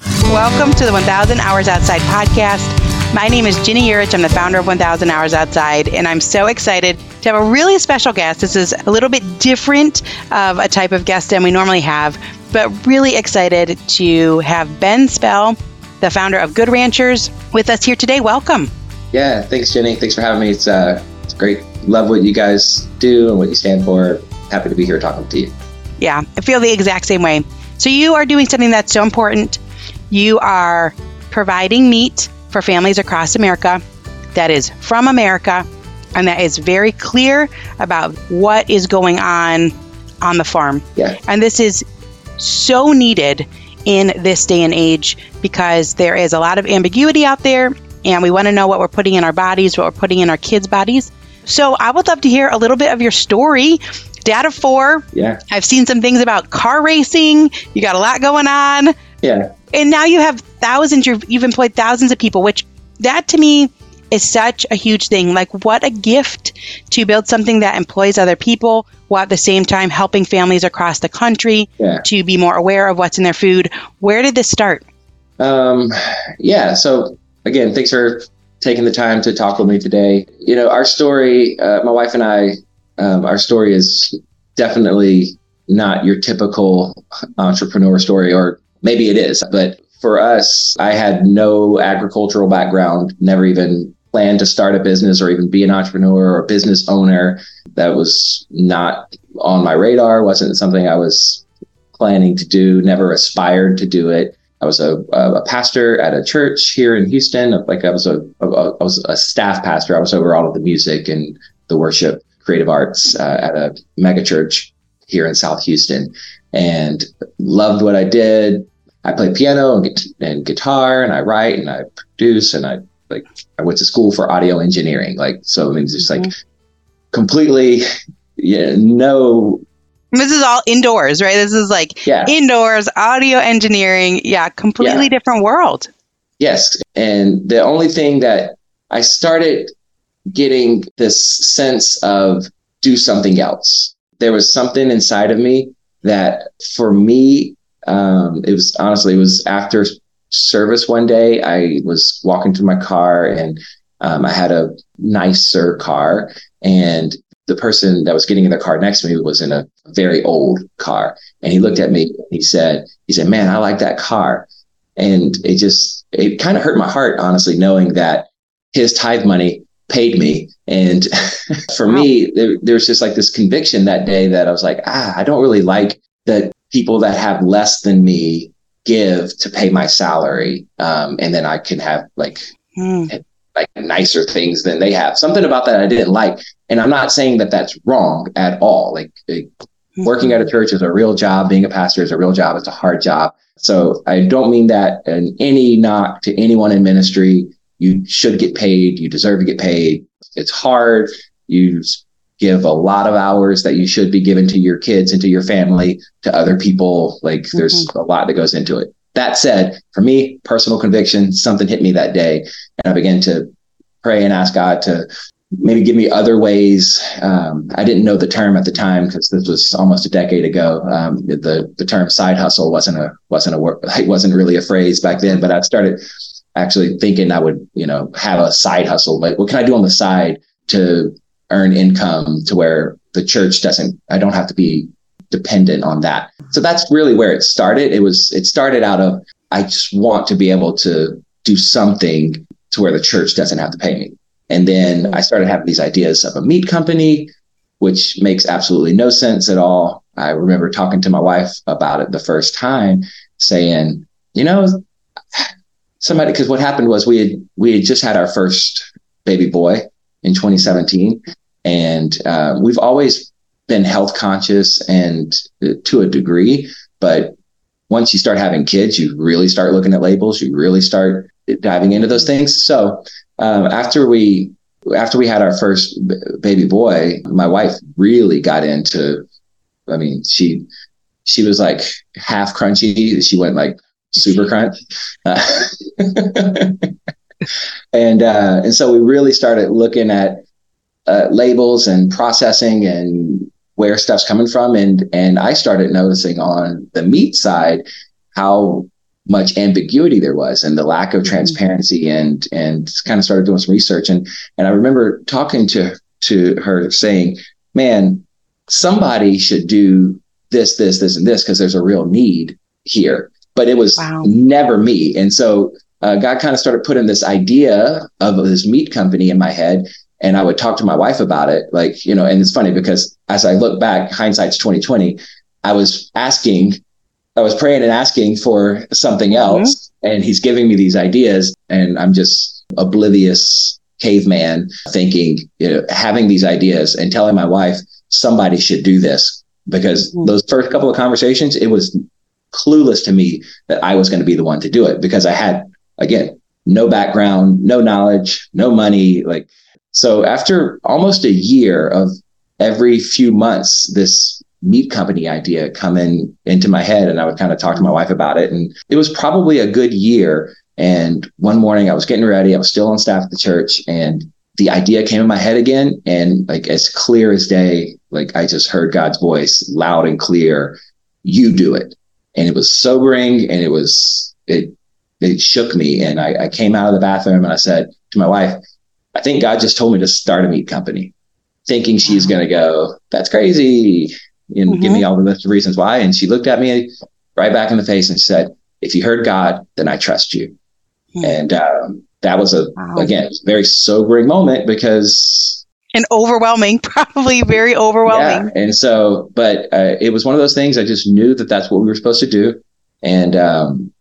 Welcome to the 1000 Hours Outside podcast. My name is Ginny Yurich. I'm the founder of 1000 Hours Outside, and I'm so excited to have a really special guest. This is a little bit different of a type of guest than we normally have, but really excited to have Ben Spell, the founder of Good Ranchers, with us here today. Welcome. Yeah, thanks, Ginny. Thanks for having me. It's uh, it's great. Love what you guys do and what you stand for. Happy to be here talking to you. Yeah, I feel the exact same way. So you are doing something that's so important. You are providing meat for families across America that is from America and that is very clear about what is going on on the farm. Yeah. And this is so needed in this day and age because there is a lot of ambiguity out there and we want to know what we're putting in our bodies, what we're putting in our kids' bodies. So I would love to hear a little bit of your story. Dad of four. Yeah. I've seen some things about car racing. You got a lot going on. Yeah. And now you have thousands, you've, you've employed thousands of people, which that to me is such a huge thing. Like, what a gift to build something that employs other people while at the same time helping families across the country Yeah. to be more aware of what's in their food. Where did this start? Um, yeah. So again, thanks for taking the time to talk with me today. You know, our story, uh, my wife and I, um, our story is definitely not your typical entrepreneur story, or maybe it is, but for us, I had no agricultural background, never even planned to start a business or even be an entrepreneur or business owner. That was not on my radar, wasn't something I was planning to do, never aspired to do it. I was a, a pastor at a church here in Houston. Like I was a, a I was a staff pastor. I was over all of the music and the worship, creative arts uh, at a mega church here in South Houston, and loved what I did. I play piano and, and guitar, and I write and I produce, and I like I went to school for audio engineering. Like so, I mean, just like mm-hmm. completely, yeah, no This is all indoors, right? This is like Yeah. indoors, audio engineering. Yeah, completely Yeah. different world. Yes. And the only thing that I started getting this sense of do something else. There was something inside of me that for me, um, it was honestly, it was after service one day, I was walking to my car and um, I had a nicer car and the person that was getting in the car next to me was in a very old car. And he looked at me and he said, he said, man, I like that car. And it just, it kind of hurt my heart, honestly, knowing that his tithe money paid me. And for me, there, there was just like this conviction that day that I was like, ah, I don't really like that people that have less than me give to pay my salary. Um, and then I can have like, Hmm. like nicer things than they have. Something about that I didn't like. And I'm not saying that that's wrong at all. Like it, working at a church is a real job. Being a pastor is a real job. It's a hard job. So I don't mean that in any knock to anyone in ministry. You should get paid. You deserve to get paid. It's hard. You give a lot of hours that you should be given to your kids and to your family, to other people. Like there's a lot that goes into it. That said, for me, personal conviction, something hit me that day. And I began to pray and ask God to maybe give me other ways. Um, I didn't know the term at the time because this was almost a decade ago. Um, the the term side hustle wasn't a wasn't a word. It wasn't really a phrase back then. But I started actually thinking I would you know have a side hustle. Like what can I do on the side to earn income to where the church doesn't. I don't have to be dependent on that. So that's really where it started. It was it started out of I just want to be able to do something to where the church doesn't have to pay me. And then I started having these ideas of a meat company, which makes absolutely no sense at all. I remember talking to my wife about it the first time, saying, you know, somebody because what happened was we had we had just had our first baby boy in 2017, and uh, we've always been health conscious and uh, to a degree, but once you start having kids, you really start looking at labels. You really start diving into those things. So um, after we after we had our first b- baby boy, my wife really got into. I mean, she she was like half crunchy. She went like super crunch, uh, and uh, and so we really started looking at uh, labels and processing and where stuff's coming from, and and I started noticing on the meat side how much ambiguity there was and the lack of mm-hmm. transparency and and kind of started doing some research and and I remember talking to to her saying, "Man, somebody should do this, this, this, and this because there's a real need here." But it was wow. never me, and so uh, God kind of started putting this idea of this meat company in my head, and I would talk to my wife about it, like you know. And it's funny because as I look back, hindsight's twenty twenty. I was asking I was praying and asking for something mm-hmm. else, mm-hmm. and he's giving me these ideas, and I'm just oblivious caveman thinking, you know, having these ideas and telling my wife somebody should do this because mm-hmm. those first couple of conversations, it was clueless to me that I was going to be the one to do it because I had again no background, no knowledge, no money, like so after almost a year of every few months this meat company idea come in into my head and I would kind of talk to my wife about it. And it was probably a good year. And one morning I was getting ready, I was still on staff at the church and the idea came in my head again. And like as clear as day, like I just heard God's voice loud and clear, you do it. And it was sobering and it was, it, it shook me. And I, I came out of the bathroom and I said to my wife, I think God just told me to start a meat company thinking she's going to go, that's crazy and mm-hmm. give me all the list of reasons why. And she looked at me right back in the face and said, if you heard God, then I trust you. Mm-hmm. And um, that was a, wow. again, very sobering moment because. And overwhelming, probably very overwhelming. Yeah. And so, but uh, it was one of those things I just knew that that's what we were supposed to do. And um,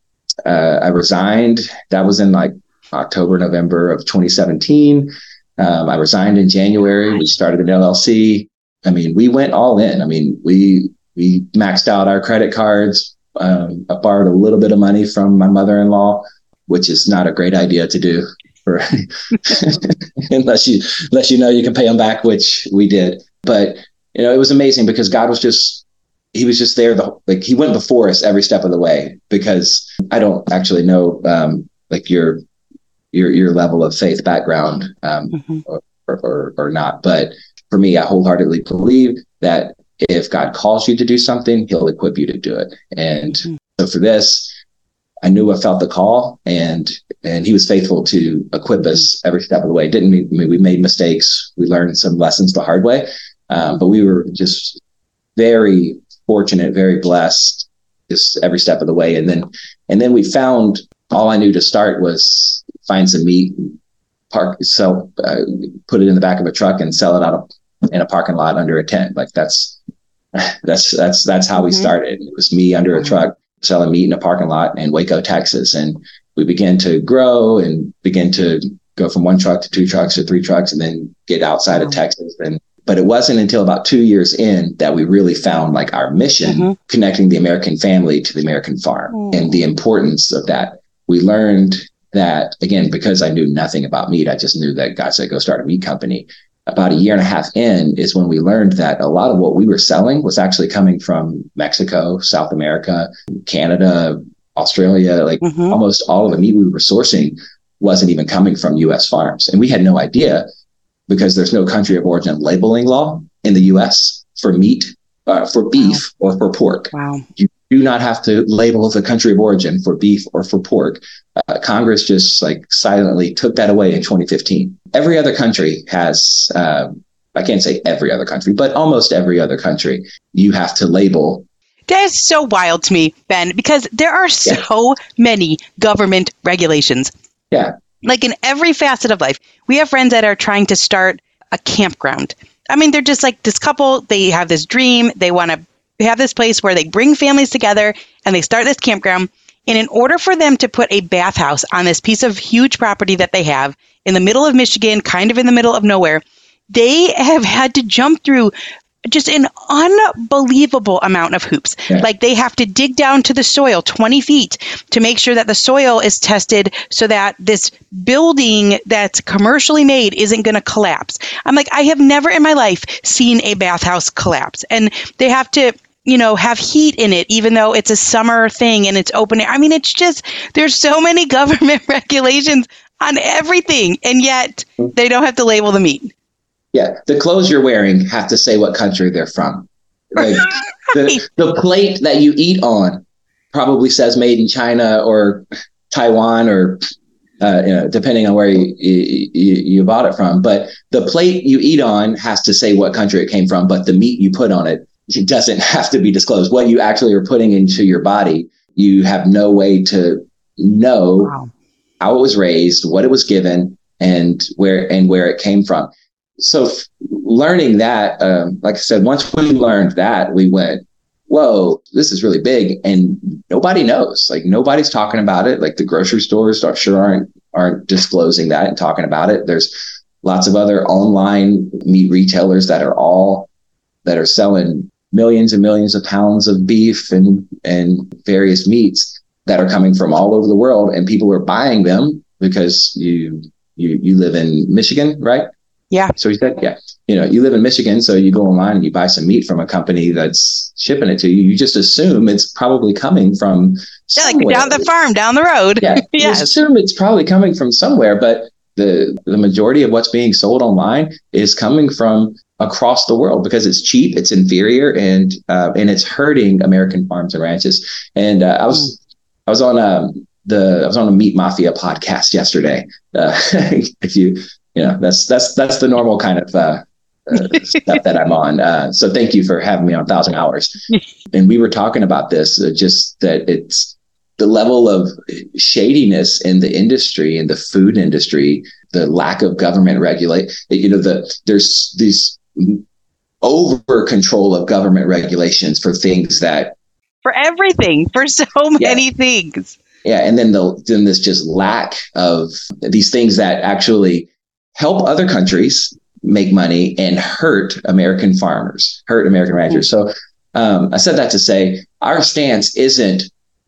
uh, I resigned. That was in like October, November of 2017. Um, I resigned in January. We started an LLC. I mean, we went all in. I mean, we we maxed out our credit cards. Um, I borrowed a little bit of money from my mother-in-law, which is not a great idea to do for unless you unless you know you can pay them back, which we did. But you know, it was amazing because God was just he was just there. The like he went before us every step of the way. Because I don't actually know um, like your your your level of faith background um, mm-hmm. or, or or not, but for me, I wholeheartedly believe that if God calls you to do something, he'll equip you to do it. And mm-hmm. so for this, I knew I felt the call and and he was faithful to equip us every step of the way. Didn't mean, I mean we made mistakes. We learned some lessons the hard way. Um, but we were just very fortunate, very blessed just every step of the way. And then and then we found all I knew to start was find some meat, park, sell, uh, put it in the back of a truck and sell it out of in a parking lot under a tent. Like that's that's that's that's how we mm-hmm. started. It was me under a mm-hmm. truck selling meat in a parking lot in Waco, Texas, and we began to grow and begin to go from one truck to two trucks to three trucks, and then get outside of Texas. And but it wasn't until about two years in that we really found like our mission, mm-hmm. connecting the American family to the American farm, mm. and the importance of that. We learned that again because I knew nothing about meat. I just knew that God said go start a meat company about a year and a half in is when we learned that a lot of what we were selling was actually coming from Mexico, South America, Canada, Australia, like mm-hmm. almost all of the meat we were sourcing wasn't even coming from US farms. And we had no idea because there's no country of origin labeling law in the US for meat, uh, for beef wow. or for pork. Wow. You do not have to label the country of origin for beef or for pork. Uh, Congress just like silently took that away in 2015. Every other country has, uh, I can't say every other country, but almost every other country, you have to label. That is so wild to me, Ben, because there are so yeah. many government regulations. Yeah. Like in every facet of life, we have friends that are trying to start a campground. I mean, they're just like this couple, they have this dream, they want to have this place where they bring families together and they start this campground. And in order for them to put a bathhouse on this piece of huge property that they have in the middle of Michigan, kind of in the middle of nowhere, they have had to jump through just an unbelievable amount of hoops. Yeah. Like they have to dig down to the soil 20 feet to make sure that the soil is tested so that this building that's commercially made isn't going to collapse. I'm like, I have never in my life seen a bathhouse collapse. And they have to you know, have heat in it, even though it's a summer thing and it's open air. I mean, it's just, there's so many government regulations on everything, and yet they don't have to label the meat. Yeah, the clothes you're wearing have to say what country they're from. Like the, the plate that you eat on probably says made in China or Taiwan or uh, you know, depending on where you, you, you bought it from. But the plate you eat on has to say what country it came from, but the meat you put on it, it doesn't have to be disclosed. What you actually are putting into your body, you have no way to know wow. how it was raised, what it was given, and where and where it came from so f- learning that, um, like I said, once we learned that, we went, whoa, this is really big, and nobody knows. Like nobody's talking about it. Like the grocery stores are, sure aren't aren't disclosing that and talking about it. There's lots of other online meat retailers that are all that are selling millions and millions of pounds of beef and and various meats that are coming from all over the world, and people are buying them because you you you live in Michigan, right? Yeah. So he said, yeah, you know, you live in Michigan, so you go online and you buy some meat from a company that's shipping it to you. You just assume it's probably coming from yeah, like down the farm, down the road. Yeah. yes. You assume it's probably coming from somewhere, but the the majority of what's being sold online is coming from across the world because it's cheap, it's inferior, and uh, and it's hurting American farms and ranches. And uh, I was mm. I was on um, the I was on a Meat Mafia podcast yesterday. Uh, if you you know that's that's that's the normal kind of uh, uh, stuff that I'm on. Uh, so thank you for having me on Thousand Hours. and we were talking about this, uh, just that it's the level of shadiness in the industry, in the food industry, the lack of government regulate. You know, the there's these over control of government regulations for things that for everything for so many yeah. things. Yeah, and then the then this just lack of these things that actually help other countries make money and hurt American farmers, hurt American ranchers. So um, I said that to say our stance isn't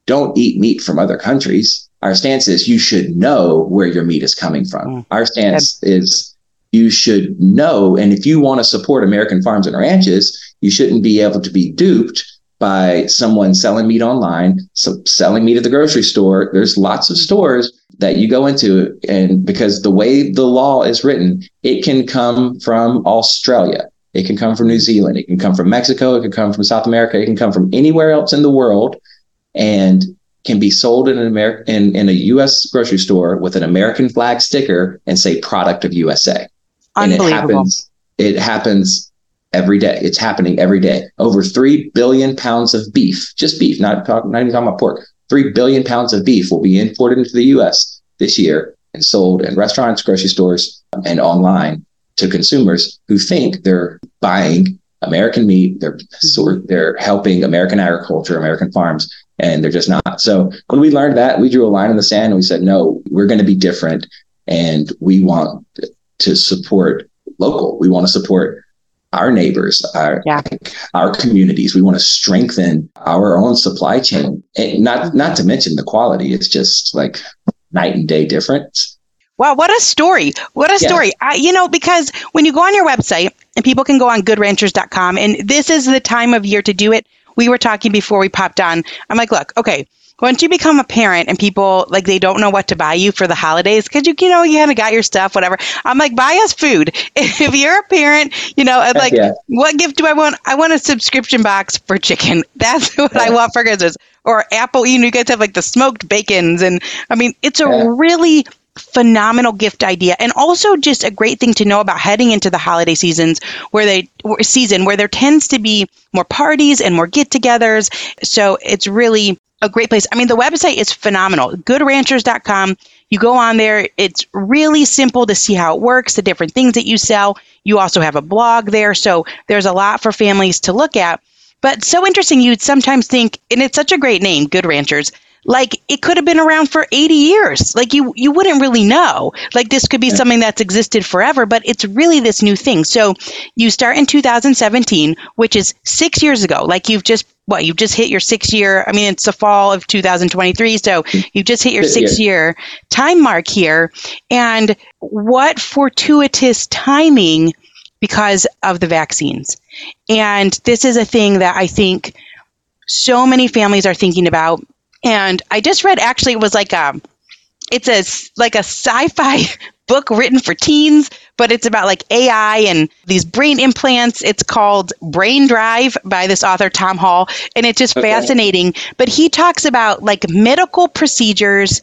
don't eat meat from other countries. Our stance is you should know where your meat is coming from. Mm. Our stance is you should know. And if you want to support American farms and ranches, you shouldn't be able to be duped by someone selling meat online, so selling meat at the grocery store. There's lots of stores that you go into and because the way the law is written it can come from australia it can come from new zealand it can come from mexico it can come from south america it can come from anywhere else in the world and can be sold in an American in, in a US grocery store with an American flag sticker and say product of USA. And it happens it happens every day. It's happening every day. Over 3 billion pounds of beef, just beef, not, not even talking about pork, 3 billion pounds of beef will be imported into the US this year and sold in restaurants, grocery stores, and online to consumers who think they're buying American meat, they're sort they're helping American agriculture, American farms, and they're just not. So when we learned that, we drew a line in the sand and we said, no, we're going to be different, and we want to support local. We want to support our neighbors, our yeah. our communities. We want to strengthen our own supply chain, and not not to mention the quality. It's just like night and day difference. Wow, what a story! What a yeah. story! I, you know, because when you go on your website, and people can go on goodranchers.com, and this is the time of year to do it. We were talking before we popped on. I'm like, look, okay, once you become a parent and people like they don't know what to buy you for the holidays because you you know you kind of got your stuff whatever i'm like buy us food if you're a parent you know like yeah. what gift do i want i want a subscription box for chicken that's what yeah. i want for christmas or apple you know you guys have like the smoked bacons and i mean it's a yeah. really phenomenal gift idea and also just a great thing to know about heading into the holiday seasons where they season where there tends to be more parties and more get-togethers so it's really a great place. I mean, the website is phenomenal. Goodranchers.com. You go on there. It's really simple to see how it works, the different things that you sell. You also have a blog there. So there's a lot for families to look at. But so interesting, you'd sometimes think, and it's such a great name, Good Ranchers. like it could have been around for 80 years. Like you you wouldn't really know. Like this could be yeah. something that's existed forever, but it's really this new thing. So you start in 2017, which is 6 years ago. Like you've just what you've just hit your six year i mean it's the fall of 2023 so you've just hit your six year time mark here. And what fortuitous timing because of the vaccines. And this is a thing that i think so many families are thinking about. And i just read actually it was like a it's a like a sci-fi book written for teens, but it's about like AI and these brain implants. It's called Brain Drive by this author, Tom Hall. And it's just okay. fascinating. But he talks about like medical procedures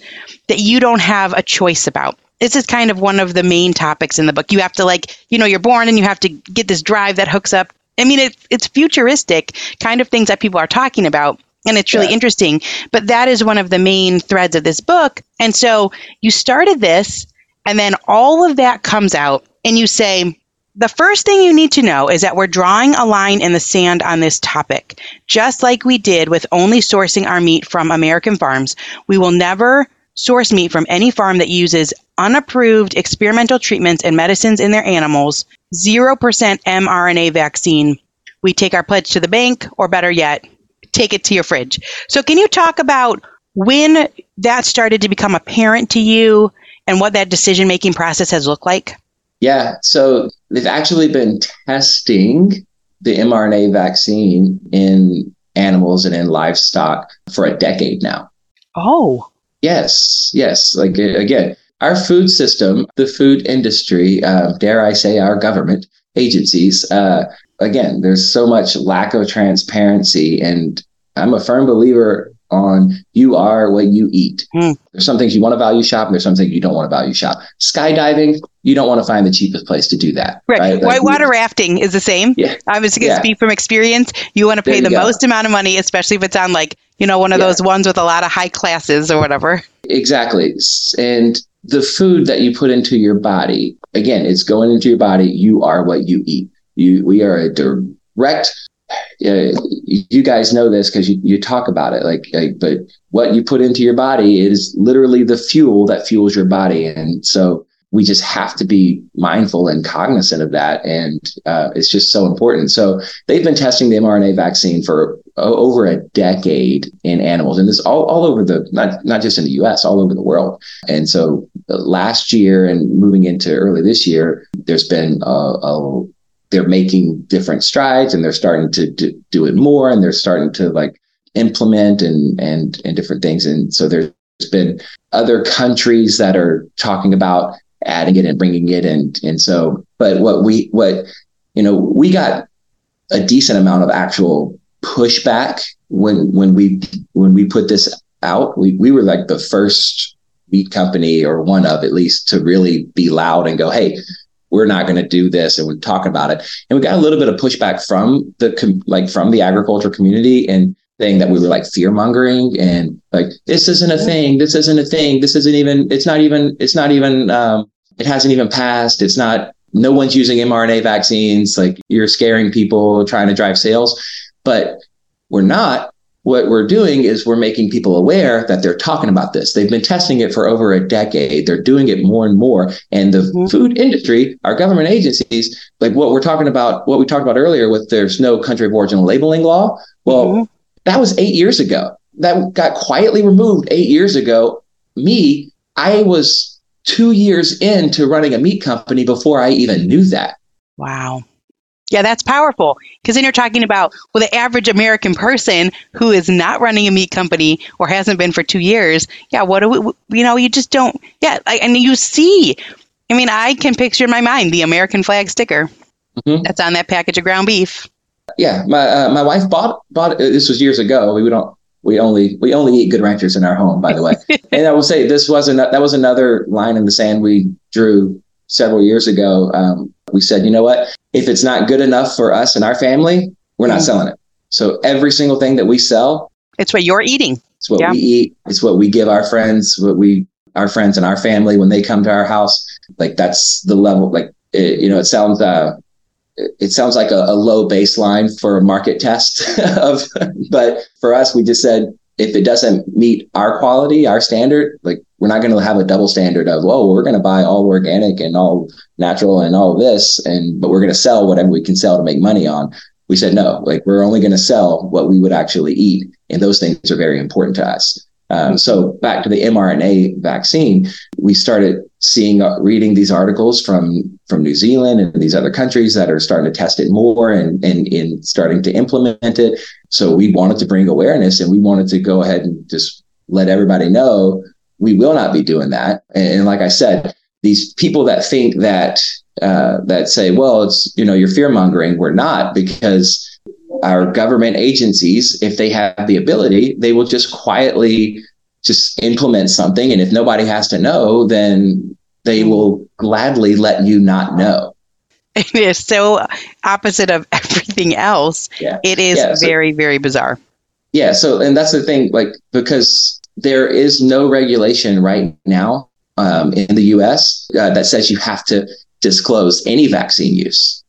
that you don't have a choice about. This is kind of one of the main topics in the book. You have to like, you know, you're born and you have to get this drive that hooks up. I mean, it, it's futuristic kind of things that people are talking about and it's really yeah. interesting. But that is one of the main threads of this book. And so you started this and then all of that comes out, and you say, the first thing you need to know is that we're drawing a line in the sand on this topic. Just like we did with only sourcing our meat from American farms, we will never source meat from any farm that uses unapproved experimental treatments and medicines in their animals, 0% mRNA vaccine. We take our pledge to the bank, or better yet, take it to your fridge. So, can you talk about when that started to become apparent to you and what that decision making process has looked like? Yeah. So they've actually been testing the mRNA vaccine in animals and in livestock for a decade now. Oh. Yes. Yes. Like, again, our food system, the food industry, uh, dare I say, our government agencies, uh, again, there's so much lack of transparency. And I'm a firm believer on you are what you eat. Mm. There's some things you want to value shop, and there's some things you don't want to value shop. Skydiving, you don't want to find the cheapest place to do that. Right. right? Like Whitewater rafting is the same. Yeah. I was going to yeah. speak from experience. You want to pay the go. most amount of money, especially if it's on like, you know, one of yeah. those ones with a lot of high classes or whatever. Exactly. And the food that you put into your body, again, it's going into your body. You are what you eat. You, we are a direct uh, you guys know this because you, you talk about it like, like, but what you put into your body is literally the fuel that fuels your body. And so we just have to be mindful and cognizant of that. And uh, it's just so important. So they've been testing the mrna vaccine for over a decade in animals. And this all, all over the not, not just in the us all over the world. And so last year and moving into early this year there's been a, a they're making different strides and they're starting to do, do it more and they're starting to like implement and and and different things. And so there's been other countries that are talking about adding it and bringing it and and so but what we what you know we got a decent amount of actual pushback when when we when we put this out. We we were like the first meat company or one of at least to really be loud and go hey we're not going to do this and we talk about it. And we got a little bit of pushback from the like from the agriculture community and saying that we were like fear mongering and like this isn't a thing this isn't a thing this isn't even it's not even it's not even um, it hasn't even passed it's not no one's using mrna vaccines like you're scaring people trying to drive sales. But we're not what we're doing is we're making people aware that they're talking about this. They've been testing it for over a decade. They're doing it more and more. And the mm-hmm. food industry, our government agencies, like what we're talking about, what we talked about earlier with there's no country of origin labeling law. Well, mm-hmm. that was eight years ago. That got quietly removed eight years ago. Me, I was two years into running a meat company before I even knew that. Wow. Yeah, that's powerful because then you're talking about well, the average American person who is not running a meat company or hasn't been for two years. Yeah, what do we? You know, you just don't. Yeah, I, and you see. I mean, I can picture in my mind the American flag sticker mm-hmm. that's on that package of ground beef. Yeah, my uh, my wife bought bought. This was years ago. We don't. We only we only eat good ranchers in our home, by the way. and I will say this was an, that was another line in the sand we drew several years ago. Um, we said, you know what? If it's not good enough for us and our family, we're not mm. selling it. So every single thing that we sell, it's what you're eating. It's what yeah. we eat. It's what we give our friends, what we, our friends and our family when they come to our house. Like that's the level, like, it, you know, it sounds, uh, it sounds like a, a low baseline for a market test of, but for us, we just said, if it doesn't meet our quality, our standard, like we're not going to have a double standard of, oh, we're going to buy all organic and all natural and all this, and but we're going to sell whatever we can sell to make money on. We said no, like we're only going to sell what we would actually eat, and those things are very important to us. Um, so back to the mRNA vaccine, we started seeing, uh, reading these articles from from New Zealand and these other countries that are starting to test it more and and in starting to implement it. So we wanted to bring awareness, and we wanted to go ahead and just let everybody know we will not be doing that. And, and like I said, these people that think that uh, that say, well, it's you know you're fear mongering. We're not because our government agencies, if they have the ability, they will just quietly just implement something. And if nobody has to know, then they will gladly let you not know. It is so opposite of everything else. Yeah. It is yeah, so, very, very bizarre. Yeah. So, and that's the thing, like, because there is no regulation right now um, in the US uh, that says you have to disclose any vaccine use.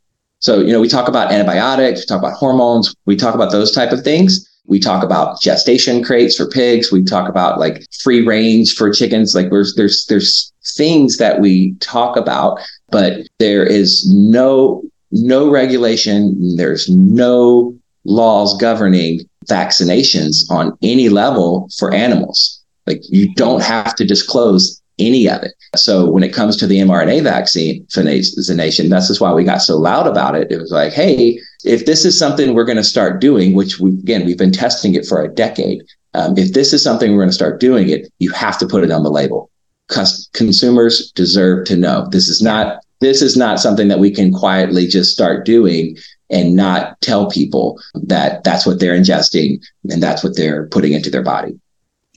So, you know, we talk about antibiotics, we talk about hormones, we talk about those type of things. We talk about gestation crates for pigs. We talk about like free range for chickens. Like there's there's there's things that we talk about, but there is no no regulation. There's no laws governing vaccinations on any level for animals. Like you don't have to disclose any of it. So when it comes to the mRNA vaccine vaccination, that's just why we got so loud about it. It was like, hey, if this is something we're going to start doing, which we again we've been testing it for a decade, um, if this is something we're going to start doing it, you have to put it on the label. Cus- consumers deserve to know. This is not this is not something that we can quietly just start doing and not tell people that that's what they're ingesting and that's what they're putting into their body.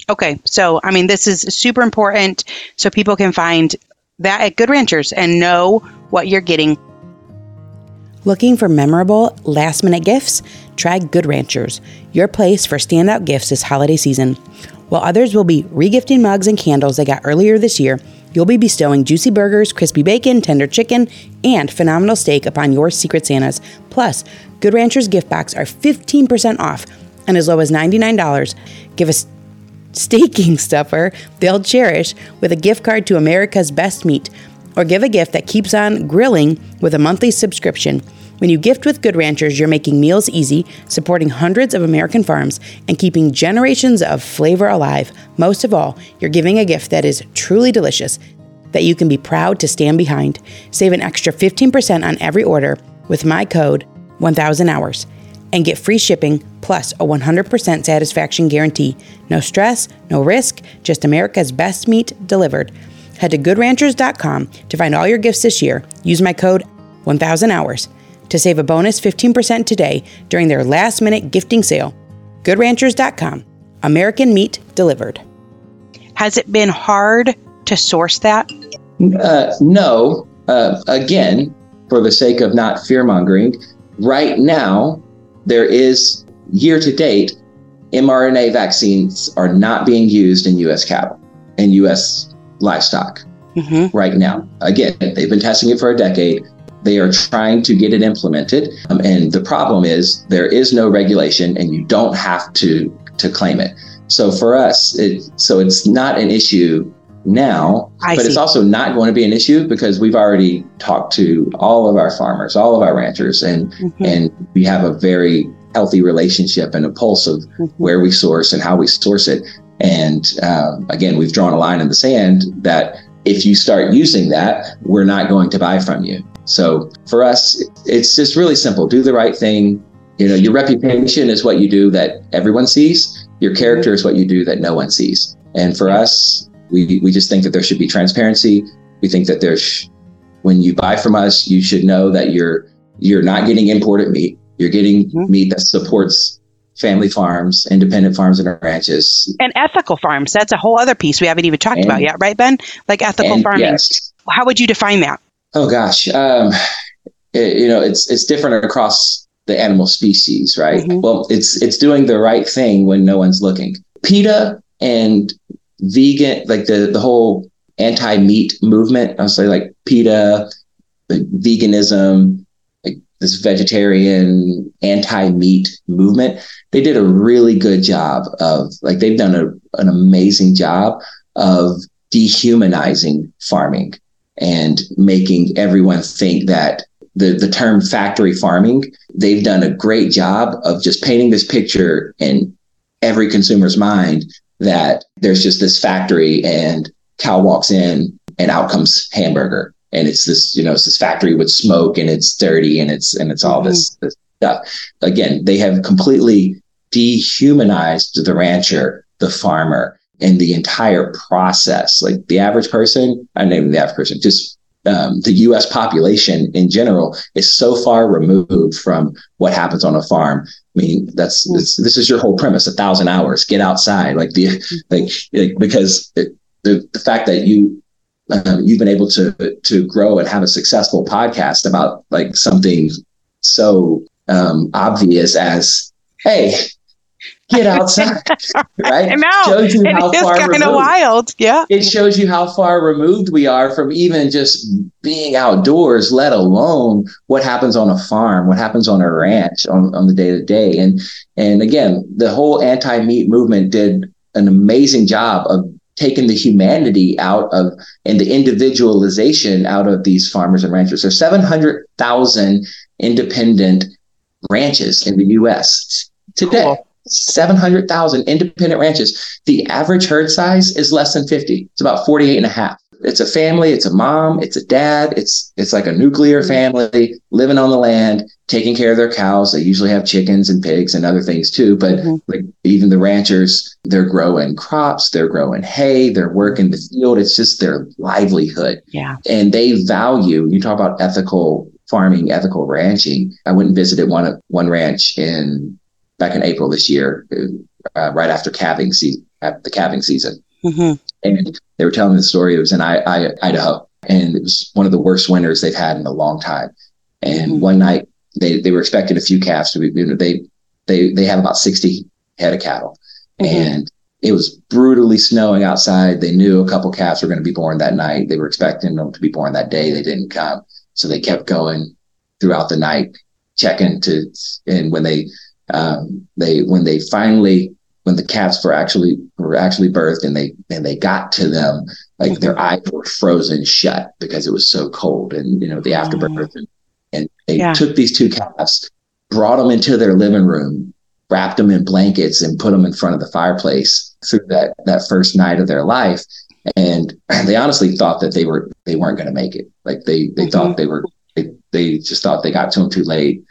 Okay, so I mean, this is super important so people can find that at Good Ranchers and know what you're getting. Looking for memorable last minute gifts? Try Good Ranchers, your place for standout gifts this holiday season. While others will be regifting mugs and candles they got earlier this year, you'll be bestowing juicy burgers, crispy bacon, tender chicken, and phenomenal steak upon your Secret Santas. Plus, Good Ranchers gift box are 15% off and as low as $99. Give us staking stuffer they'll cherish with a gift card to America's Best Meat, or give a gift that keeps on grilling with a monthly subscription. When you gift with Good Ranchers, you're making meals easy, supporting hundreds of American farms, and keeping generations of flavor alive. Most of all, you're giving a gift that is truly delicious, that you can be proud to stand behind. Save an extra 15% on every order with my code 1000 hours and get free shipping plus a 100% satisfaction guarantee. No stress, no risk, just America's best meat delivered. Head to goodranchers.com to find all your gifts this year. Use my code 1000 hours to save a bonus 15% today during their last minute gifting sale. Goodranchers.com. American meat delivered. Has it been hard to source that? Uh, no. Uh, again, for the sake of not fear mongering, right now, there is year to date, mRNA vaccines are not being used in US cattle and US livestock mm-hmm. right now. Again, they've been testing it for a decade. They are trying to get it implemented. Um, and the problem is there is no regulation and you don't have to to claim it. So for us, it, so it's not an issue now, I but see. it's also not going to be an issue because we've already talked to all of our farmers, all of our ranchers, and mm-hmm. and we have a very healthy relationship and a pulse of mm-hmm. where we source and how we source it. And um, again, we've drawn a line in the sand that if you start using that, we're not going to buy from you. So for us, it's just really simple. Do the right thing. You know, your reputation is what you do that everyone sees. Your character is what you do that no one sees. And for us, we, we just think that there should be transparency. We think that there's, when you buy from us, you should know that you're, you're not getting imported meat. You're getting mm-hmm. meat that supports family farms, independent farms and ranches. And ethical farms. That's a whole other piece we haven't even talked and, about yet, right, Ben? Like ethical and, farming. Yes. How would you define that? Oh gosh. Um, it, you know, it's it's different across the animal species, right? Mm-hmm. Well, it's it's doing the right thing when no one's looking. PETA and vegan, like the the whole anti-meat movement. I'll say like PETA, like veganism, like this vegetarian anti-meat movement they did a really good job of like they've done a, an amazing job of dehumanizing farming and making everyone think that the, the term factory farming, they've done a great job of just painting this picture in every consumer's mind that there's just this factory and Cal walks in and out comes hamburger. And it's this, you know, it's this factory with smoke and it's dirty and it's and it's all mm-hmm. this, this stuff. Again, they have completely dehumanized the rancher, the farmer, and the entire process. Like the average person, I name the average person, just um, the U.S. population in general is so far removed from what happens on a farm. I mean, that's this is your whole premise: a thousand hours, get outside, like the like, like because it, the the fact that you um, you've been able to to grow and have a successful podcast about like something so um, obvious as hey get outside, right? I know. Shows you how it far kind of wild. Yeah. It shows you how far removed we are from even just being outdoors, let alone what happens on a farm, what happens on a ranch on, on the day to day. And and again, the whole anti-meat movement did an amazing job of taking the humanity out of and the individualization out of these farmers and ranchers. There's 700,000 independent ranches in the US today. Cool. 700,000 independent ranches. The average herd size is less than 50. It's about 48 and a half. It's a family, it's a mom, it's a dad, it's it's like a nuclear family living on the land, taking care of their cows. They usually have chickens and pigs and other things too, but mm-hmm. like even the ranchers, they're growing crops, they're growing hay, they're working the field. It's just their livelihood. Yeah. And they value, you talk about ethical farming, ethical ranching. I went and visited one one ranch in back in April this year, uh, right after calving season, at the calving season. Mm-hmm. And they were telling the story. It was in I, I, Idaho, and it was one of the worst winters they've had in a long time. And mm-hmm. one night they, they were expecting a few calves to be, you know, they, they, they have about 60 head of cattle. Mm-hmm. And it was brutally snowing outside. They knew a couple calves were going to be born that night. They were expecting them to be born that day. They didn't come. So they kept going throughout the night, checking to, and when they um, they when they finally when the calves were actually were actually birthed and they and they got to them like their eyes were frozen shut because it was so cold and you know the afterbirth and, and they yeah. took these two calves brought them into their living room wrapped them in blankets and put them in front of the fireplace through that that first night of their life. And they honestly thought that they were they weren't going to make it. Like they they mm-hmm. thought they were they, they just thought they got to them too late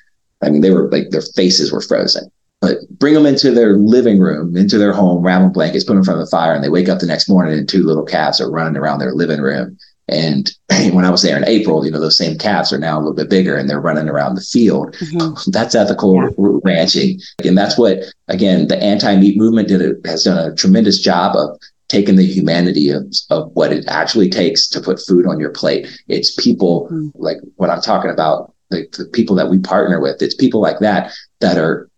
I mean, they were like their faces were frozen. But bring them into their living room, into their home, wrap them blankets, put them in front of the fire, and they wake up the next morning and two little calves are running around their living room. And when I was there in April, you know, those same calves are now a little bit bigger and they're running around the field. Mm-hmm. That's ethical yeah. ranching. And that's what, again, the anti meat movement did a, has done a tremendous job of taking the humanity of, of what it actually takes to put food on your plate. It's people mm-hmm. like what I'm talking about the, the people that we partner with. It's people like that that are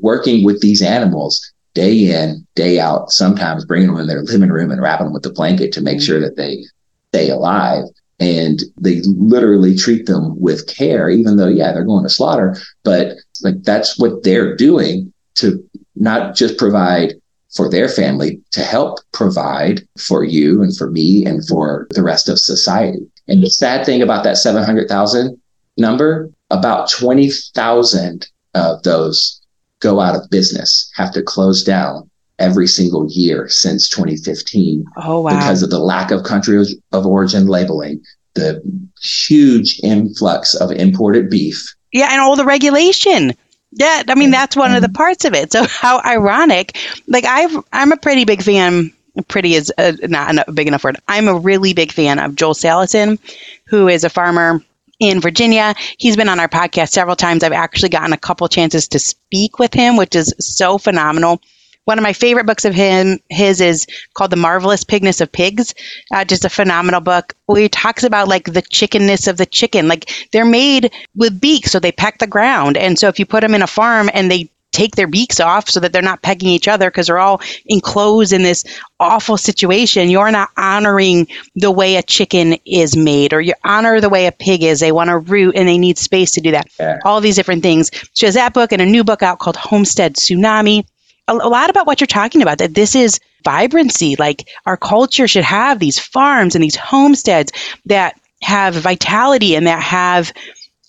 working with these animals day in, day out, sometimes bringing them in their living room and wrapping them with the blanket to make mm-hmm. sure that they stay alive. And they literally treat them with care, even though, yeah, they're going to slaughter, but like that's what they're doing to not just provide for their family, to help provide for you and for me and for the rest of society. And the sad thing about that 700,000 number, about 20,000 of those go out of business, have to close down every single year since 2015. Oh, wow. Because of the lack of country of origin labeling, the huge influx of imported beef. Yeah, and all the regulation. Yeah, I mean that's one of the mm-hmm. parts of it. So how ironic! Like I've, I'm a pretty big fan. Pretty is a, not a big enough word. I'm a really big fan of Joel Salatin, who is a farmer in Virginia. He's been on our podcast several times. I've actually gotten a couple chances to speak with him, which is so phenomenal. One of my favorite books of him, his is called The Marvelous Pigness of Pigs. Uh, just a phenomenal book where he talks about like the chickenness of the chicken. Like they're made with beaks, so they peck the ground. And so if you put them in a farm and they take their beaks off so that they're not pecking each other because they're all enclosed in this awful situation. You're not honoring the way a chicken is made, or you honor the way a pig is. They want to root and they need space to do that. Yeah. All these different things. She has that book and a new book out called Homestead Tsunami. A, a lot about what you're talking about. That this is vibrancy. Like our culture should have these farms and these homesteads that have vitality and that have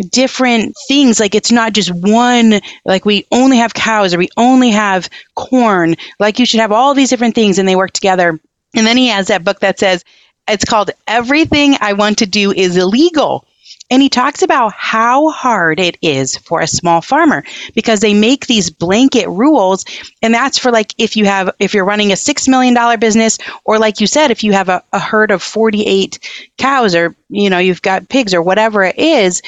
different things like it's not just one like we only have cows or we only have corn like you should have all these different things and they work together and then he has that book that says it's called everything i want to do is illegal and he talks about how hard it is for a small farmer because they make these blanket rules. And that's for like if you have, if you're running a $6 million business, or like you said, if you have a, a herd of 48 cows or, you know, you've got pigs or whatever it is.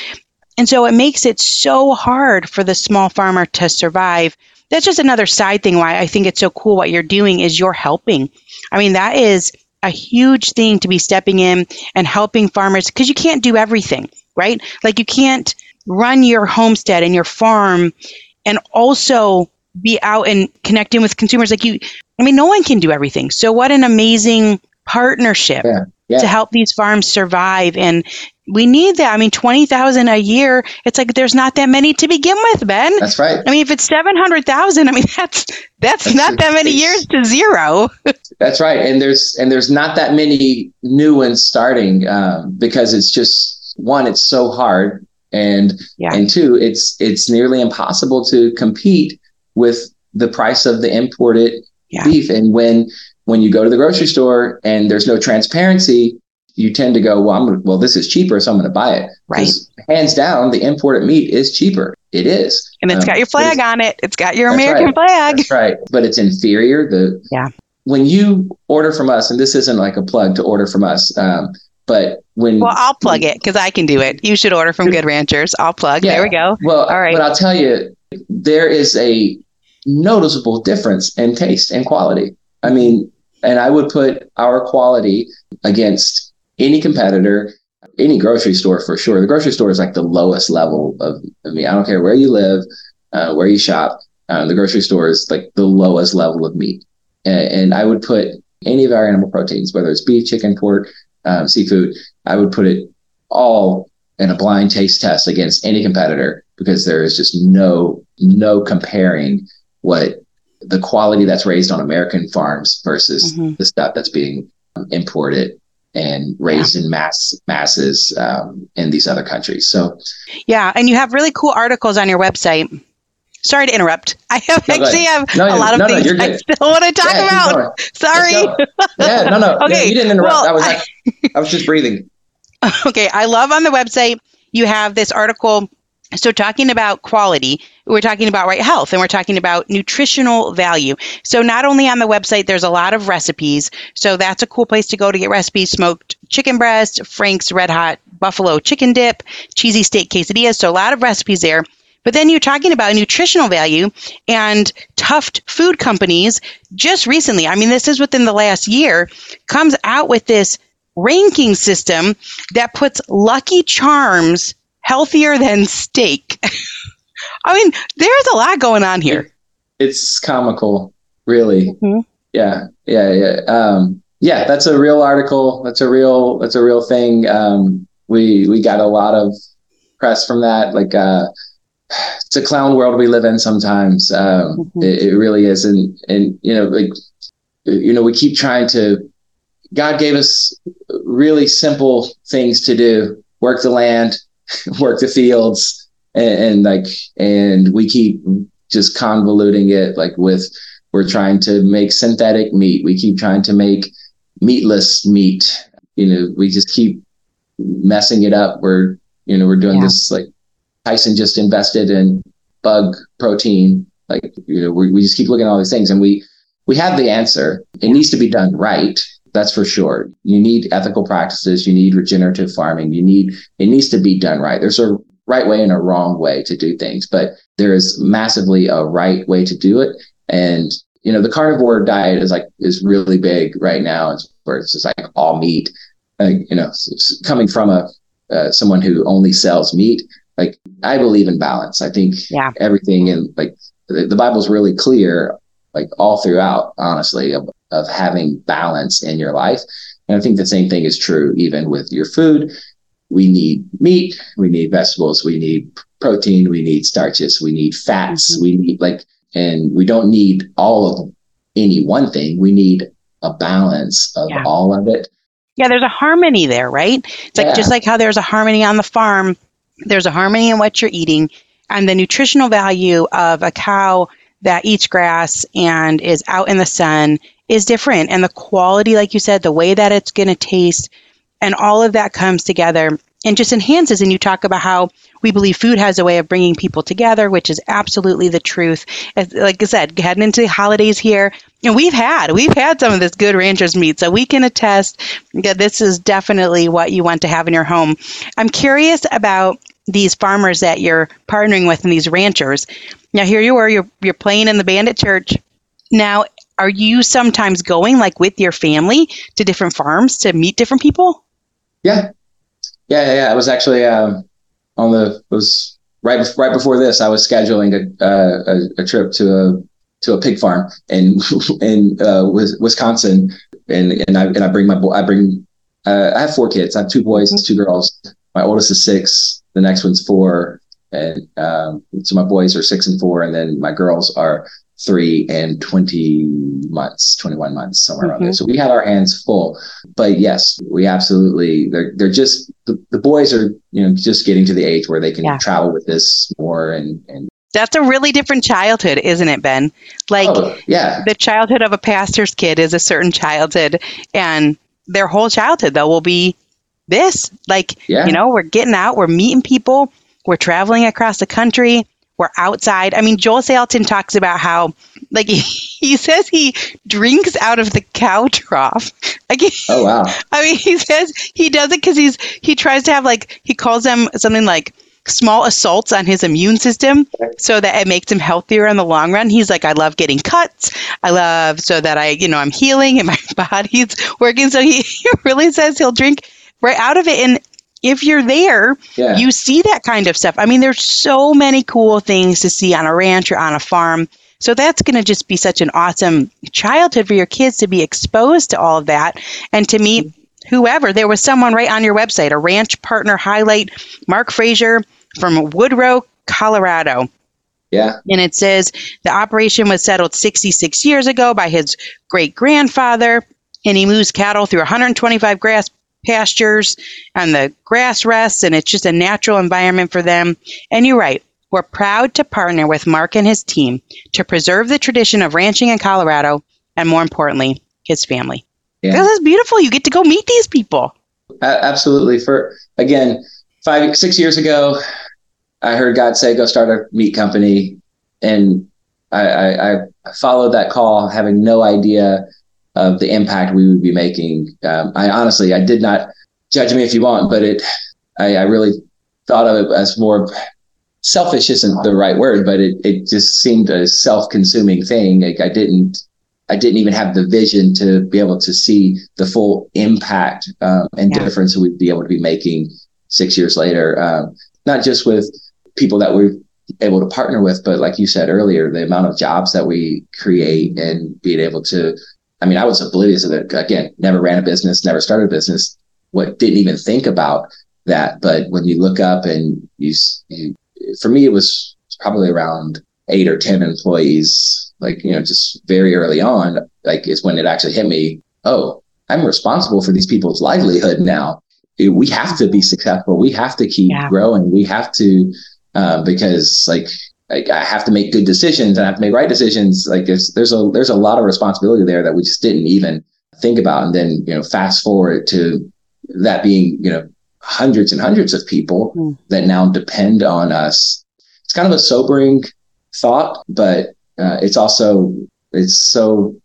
And so it makes it so hard for the small farmer to survive. That's just another side thing why I think it's so cool what you're doing is you're helping. I mean, that is a huge thing to be stepping in and helping farmers because you can't do everything right? Like you can't run your homestead and your farm and also be out and connecting with consumers like you I mean no one can do everything. So what an amazing partnership yeah, yeah. to help these farms survive and we need that. I mean, twenty thousand a year. It's like there's not that many to begin with, Ben. That's right. I mean, if it's seven hundred thousand, I mean that's that's, that's not that many years to zero. that's right, and there's and there's not that many new ones starting um, because it's just one, it's so hard, and yeah. and two, it's it's nearly impossible to compete with the price of the imported yeah. beef. And when when you go to the grocery store and there's no transparency, you tend to go, well, I'm well, this is cheaper, so I'm going to buy it. Right. Hands down, the imported meat is cheaper. It is, and it's um, got your flag on it. It's got your American right. flag. That's right, but it's inferior. The yeah. When you order from us, and this isn't like a plug to order from us, um, but when well, I'll plug it because I can do it. You should order from Good Ranchers. I'll plug. Yeah, there we go. Well, all right. But I'll tell you, there is a noticeable difference in taste and quality. I mean, and I would put our quality against any competitor, any grocery store for sure. The grocery store is like the lowest level of. I mean, I don't care where you live, uh, where you shop. Uh, the grocery store is like the lowest level of meat, and, and I would put any of our animal proteins, whether it's beef, chicken, pork, um, seafood, I would put it all in a blind taste test against any competitor because there is just no no comparing what the quality that's raised on American farms versus mm-hmm. the stuff that's being imported and raised yeah. in mass masses um, in these other countries. So, yeah, and you have really cool articles on your website. Sorry to interrupt. I have no, actually have no, a lot of no, things I still want to talk yeah, about. Sorry. Yeah, no, no. okay, yeah, you didn't interrupt. Well, I was I, I was just breathing. Okay, I love on the website you have this article so, talking about quality, we're talking about right health and we're talking about nutritional value. So, not only on the website, there's a lot of recipes. So, that's a cool place to go to get recipes smoked chicken breast, Frank's red hot buffalo chicken dip, cheesy steak quesadillas. So, a lot of recipes there. But then you're talking about nutritional value and Tufts Food Companies just recently, I mean, this is within the last year, comes out with this ranking system that puts Lucky Charms healthier than steak. I mean, there's a lot going on here. It's comical, really. Mm-hmm. Yeah, yeah, yeah. Um, yeah, that's a real article. That's a real. That's a real thing. Um, we we got a lot of press from that. Like, uh, it's a clown world we live in sometimes. Um, mm-hmm. it, it, really is, and and you know, like, you know, we keep trying to. God gave us really simple things to do: work the land, work the fields and, and like and we keep just convoluting it like with we're trying to make synthetic meat. We keep trying to make meatless meat. You know we just keep messing it up. We're you know we're doing yeah. this like tyson just invested in bug protein. Like you know we, we just keep looking at all these things and we we have the answer. It needs to be done right that's for sure. You need ethical practices. You need regenerative farming. You need, it needs to be done right. There's a right way and a wrong way to do things, but there is massively a right way to do it. And, you know, the carnivore diet is like, is really big right now. It's where it's just like all meat, uh, you know, coming from a, uh, someone who only sells meat. Like I believe in balance. I think yeah. everything in like the, the Bible's really clear, like all throughout, honestly, of, having balance in your life. And I think the same thing is true even with your food. We need meat, we need vegetables, we need protein, we need starches, we need fats, mm-hmm. we need like, and we don't need all of any one thing. We need a balance of yeah. all of it. Yeah, there's a harmony there, right? It's like yeah. just like how there's a harmony on the farm, there's a harmony in what you're eating, and the nutritional value of a cow that eats grass and is out in the sun is different. And the quality, like you said, the way that it's going to taste, and all of that comes together and just enhances. And you talk about how we believe food has a way of bringing people together, which is absolutely the truth. As, like I said, heading into the holidays here, and we've had we've had some of this good ranchers meat, so we can attest that this is definitely what you want to have in your home. I'm curious about these farmers that you're partnering with and these ranchers. Now here you are, you're you're playing in the band at church. Now, are you sometimes going like with your family to different farms to meet different people? Yeah, yeah, yeah. I was actually um, on the was right right before this. I was scheduling a, uh, a, a trip to a to a pig farm in in uh, Wisconsin, and and I and I bring my boy. I bring. Uh, I have four kids. I have two boys, mm-hmm. two girls. My oldest is six. The next one's four, and um, so my boys are six and four, and then my girls are three and 20 months 21 months somewhere mm-hmm. around there mm-hmm. so we had our hands full but yes we absolutely they're they're just the, the boys are you know just getting to the age where they can yeah. travel with this more and and that's a really different childhood, isn't it, Ben? Like, oh, yeah. The childhood of a pastor's kid is a certain childhood, and their whole childhood, though, will be this. Like, yeah. you know, we're getting out, we're meeting people, we're traveling across the country, we're outside. I mean, Joel Salatin talks about how, like, he, he says he drinks out of the cow trough. Like, oh wow! I mean, he says he does it because he's he tries to have like he calls them something like small assaults on his immune system so that it makes him healthier in the long run. He's like, I love getting cuts. I love so that I, you know, I'm healing and my body's working. So he, he really says he'll drink right out of it. And if you're there, yeah. you see that kind of stuff. I mean, there's so many cool things to see on a ranch or on a farm. So that's going to just be such an awesome childhood for your kids to be exposed to all of that and to meet whoever. There was someone right on your website, a ranch partner highlight, Mark Frazier from Woodrow, Colorado. Yeah. And it says the operation was settled 66 years ago by his great grandfather, and he moves cattle through 125 grass pastures and the grass rests, and it's just a natural environment for them. And you're right. We're proud to partner with Mark and his team to preserve the tradition of ranching in Colorado and, more importantly, his family. Yeah. This is beautiful. You get to go meet these people. absolutely. For again, five, six years ago, I heard God say, "Go start a meat company," and I, I, I followed that call, having no idea of the impact we would be making. Um, I honestly, I did not judge me if you want, but it, I, I really thought of it as more selfish isn't the right word, but it, it just seemed a self-consuming thing. Like I didn't, I didn't even have the vision to be able to see the full impact um, and yeah. difference we'd be able to be making six years later. Um, not just with people that we're able to partner with, but like you said earlier, the amount of jobs that we create and being able to I mean, I was oblivious of it. Again, never ran a business, never started a business. What didn't even think about that. But when you look up and you, you for me, it was probably around eight or 10 employees, like, you know, just very early on, like is when it actually hit me. Oh, I'm responsible for these people's livelihood now. We have to be successful. We have to keep yeah. growing. We have to, uh, because like like I have to make good decisions and I have to make right decisions. Like there's there's a there's a lot of responsibility there that we just didn't even think about. And then you know, fast forward to that being you know hundreds and hundreds of people mm. that now depend on us. It's kind of a sobering thought, but uh, it's also it's so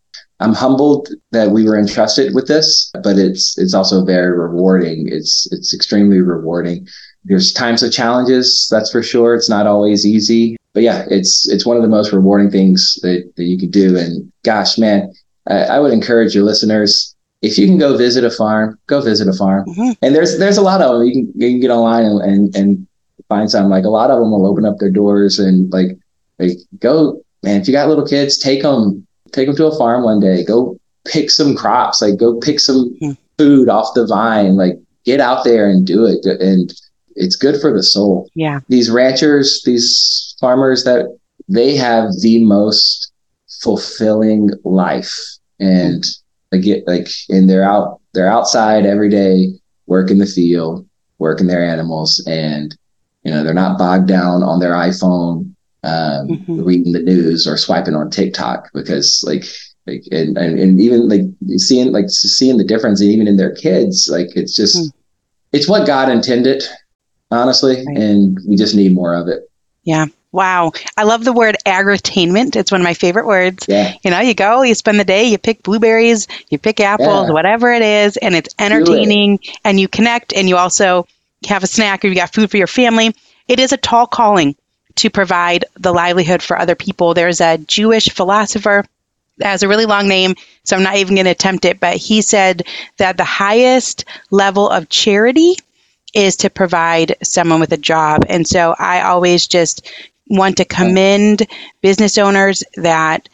I'm humbled that we were entrusted with this, but it's it's also very rewarding. It's it's extremely rewarding. There's times of challenges, that's for sure. It's not always easy, but yeah, it's it's one of the most rewarding things that, that you can do. And gosh, man, I, I would encourage your listeners if you can go visit a farm, go visit a farm. Mm-hmm. And there's there's a lot of them. You can you can get online and, and, and find some. Like a lot of them will open up their doors and like like go man, if you got little kids, take them, take them to a farm one day. Go pick some crops, like go pick some mm-hmm. food off the vine, like get out there and do it. And it's good for the soul. Yeah. These ranchers, these farmers that they have the most fulfilling life. And again, like, and they're out, they're outside every day, working the field, working their animals. And, you know, they're not bogged down on their iPhone, um, mm-hmm. reading the news or swiping on TikTok because like, like and, and, and even like seeing like seeing the difference even in their kids like it's just mm. it's what god intended honestly, right. and we just need more of it. Yeah. Wow. I love the word agritainment. It's one of my favorite words. Yeah. You know, you go, you spend the day, you pick blueberries, you pick apples, yeah. whatever it is, and it's entertaining it. and you connect and you also have a snack or you got food for your family. It is a tall calling to provide the livelihood for other people. There's a Jewish philosopher that has a really long name, so I'm not even going to attempt it, but he said that the highest level of charity is to provide someone with a job. And so I always just want to commend business owners that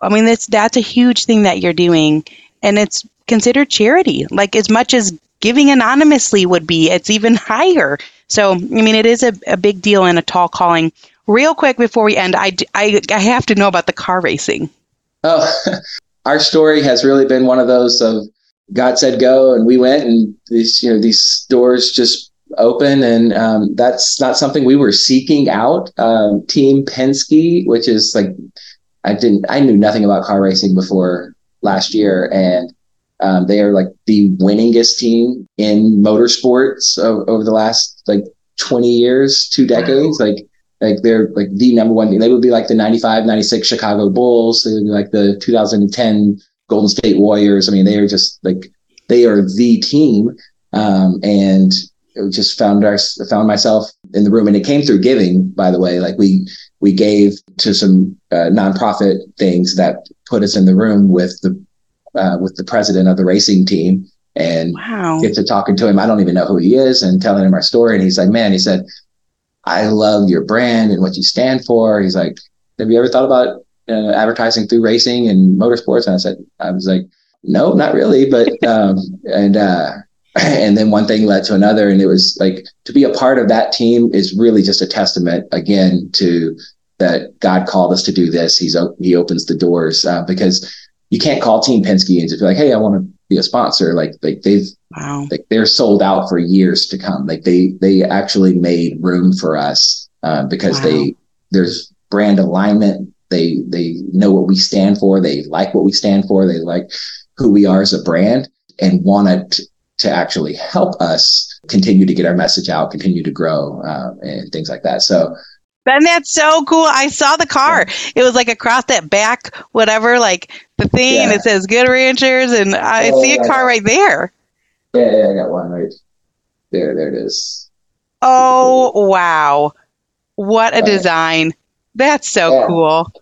I mean that's that's a huge thing that you're doing and it's considered charity. Like as much as giving anonymously would be, it's even higher. So, I mean, it is a, a big deal and a tall calling. Real quick before we end, I, I, I have to know about the car racing. Oh, our story has really been one of those of God said go, and we went, and these you know these doors just open, and um, that's not something we were seeking out. Um, Team Penske, which is like I didn't I knew nothing about car racing before last year, and um, they are like the winningest team in motorsports over, over the last like 20 years, two decades. Like like they're like the number one. They would be like the 95, 96 Chicago Bulls. They would be like the 2010 Golden State Warriors. I mean, they are just like they are the team. Um, and just found our found myself in the room, and it came through giving. By the way, like we we gave to some uh, nonprofit things that put us in the room with the uh, with the president of the racing team, and wow. get to talking to him. I don't even know who he is, and telling him our story. And he's like, "Man," he said, "I love your brand and what you stand for." He's like, "Have you ever thought about uh, advertising through racing and motorsports? And I said, I was like, no, not really. But, um, and, uh, and then one thing led to another. And it was like to be a part of that team is really just a testament again to that God called us to do this. He's, he opens the doors uh, because you can't call Team Penske and just be like, Hey, I want to be a sponsor. Like, like they've, wow. like they're sold out for years to come. Like they, they actually made room for us uh, because wow. they, there's brand alignment they they know what we stand for. They like what we stand for. They like who we are as a brand and want to, to actually help us continue to get our message out, continue to grow, uh, and things like that. So. And that's so cool. I saw the car. Yeah. It was like across that back, whatever, like the thing, yeah. and it says Good Ranchers, and I see a car right there. Yeah, yeah, I got one right there. There it is. Oh, wow. What a design. That's so cool.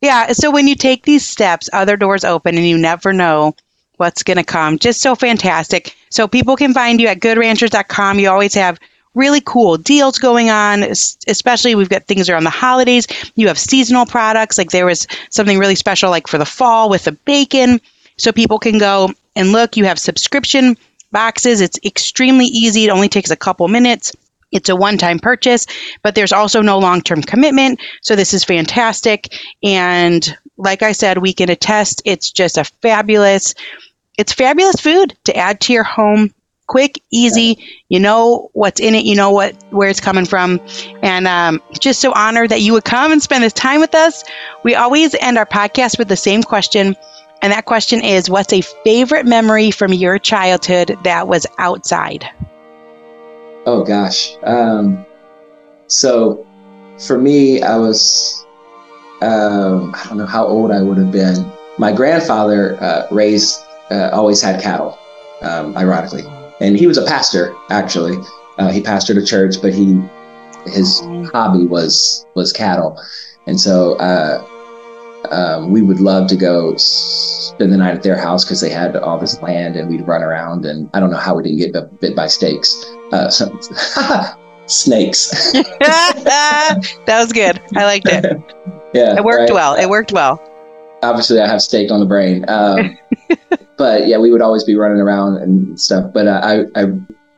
Yeah. So when you take these steps, other doors open and you never know what's going to come. Just so fantastic. So people can find you at goodranchers.com. You always have really cool deals going on, especially we've got things around the holidays. You have seasonal products. Like there was something really special like for the fall with the bacon. So people can go and look. You have subscription boxes. It's extremely easy. It only takes a couple minutes. It's a one time purchase, but there's also no long term commitment. So this is fantastic. And like I said, we can attest it's just a fabulous, it's fabulous food to add to your home. Quick, easy. You know what's in it. You know what where it's coming from, and um, just so honored that you would come and spend this time with us. We always end our podcast with the same question, and that question is, "What's a favorite memory from your childhood that was outside?" Oh gosh. Um, so for me, I was, um, I don't know how old I would have been. My grandfather uh, raised, uh, always had cattle, um, ironically, and he was a pastor. Actually, uh, he pastored a church, but he his hobby was was cattle, and so uh, um, we would love to go spend the night at their house because they had all this land, and we'd run around. And I don't know how we didn't get bit by steaks uh, snakes. that was good. I liked it. yeah, It worked right? well. It worked well. obviously I have steak on the brain. Um, but yeah, we would always be running around and stuff. But uh, I, I,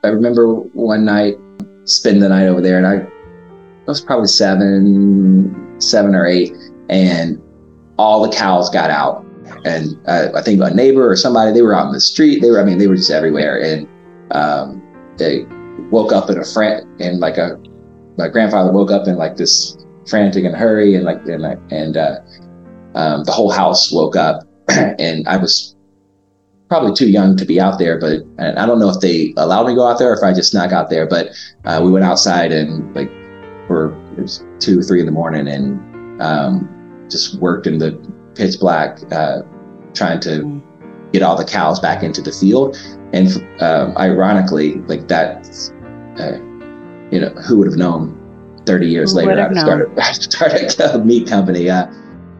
I remember one night spending the night over there, and I, I was probably seven, seven or eight, and all the cows got out, and uh, I think a neighbor or somebody they were out in the street. They were, I mean, they were just everywhere, and um, they woke up in a fran and like a, my grandfather woke up in like this frantic and hurry, and like and like and. Uh, um, the whole house woke up and I was probably too young to be out there, but I don't know if they allowed me to go out there or if I just snuck out there, but uh, we went outside and like for it was two or three in the morning and um, just worked in the pitch black, uh, trying to get all the cows back into the field. And um, ironically, like that, uh, you know, who would have known 30 years Who later, would I have started, started a meat company. Uh,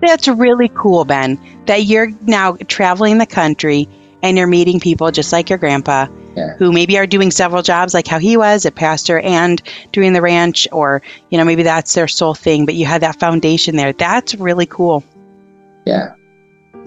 That's really cool, Ben, that you're now traveling the country and you're meeting people just like your grandpa Yeah. who maybe are doing several jobs like how he was a pastor and doing the ranch or you know maybe that's their sole thing but you had that foundation there that's really cool yeah.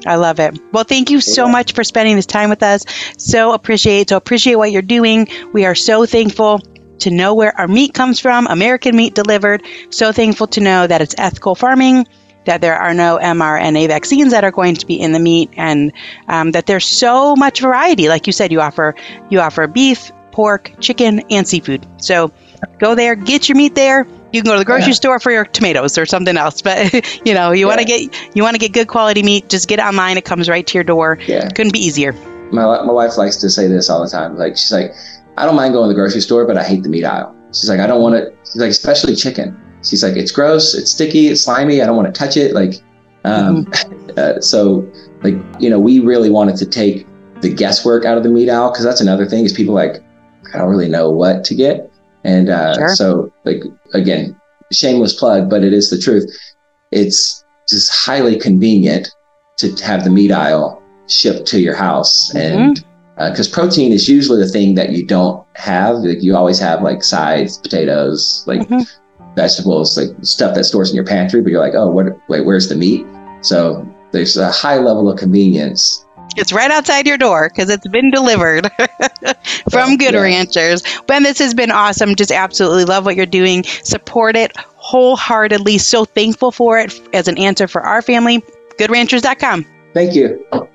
I love it well thank you so Yeah. much for spending this time with us so appreciate so appreciate what you're doing we are so thankful to know where our meat comes from american meat delivered so thankful to know that it's ethical farming that there are no mRNA vaccines that are going to be in the meat, and um, that there's so much variety. Like you said, you offer you offer beef, pork, chicken, and seafood. So go there, get your meat there. You can go to the grocery Yeah. store for your tomatoes or something else. But you know, you want to get you want to get good quality meat. Just get it online. It comes right to your door. Yeah. Couldn't be easier. my my wife likes to say this all the time. Like she's like, I don't mind going to the grocery store, but I hate the meat aisle. She's like, I don't want it. She's like, especially chicken. She's like, it's gross, it's sticky, it's slimy. I don't want to touch it. Like, um, uh, so like you know, we really wanted to take the guesswork out of the meat aisle because that's another thing is people like, I don't really know what to get, and uh, Sure. so like again, shameless plug, but it is the truth. It's just highly convenient to have the meat aisle shipped to your house and because protein is usually the thing that you don't have like you always have like sides potatoes like Mhm. vegetables like stuff that stores in your pantry but you're like oh what wait where's the meat so there's a high level of convenience It's right outside your door because it's been delivered from Good Yeah. Ranchers. Ben, this has been awesome. Just absolutely love what you're doing. Support it wholeheartedly. So thankful for it as an answer for our family. GoodRanchers.com. thank you